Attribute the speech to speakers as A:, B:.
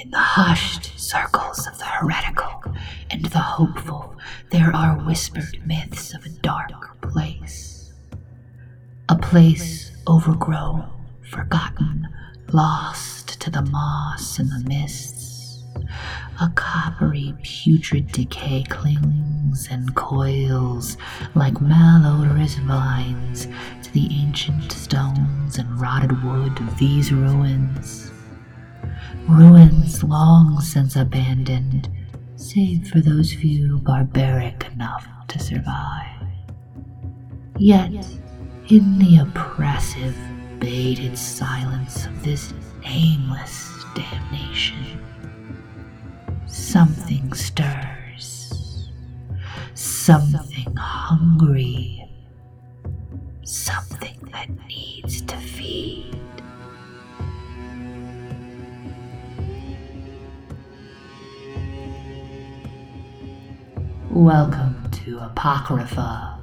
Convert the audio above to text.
A: In the hushed circles of the heretical and the hopeful, there are whispered myths of a dark place. A place overgrown, forgotten, lost to the moss and the mists. A coppery, putrid decay clings and coils like malodorous vines to the ancient stones and rotted wood of these ruins. Ruins long since abandoned, save for those few barbaric enough to survive. Yet, in the oppressive, bated silence of this nameless damnation, something stirs. Something hungry. Something that needs to Welcome to Apocrypha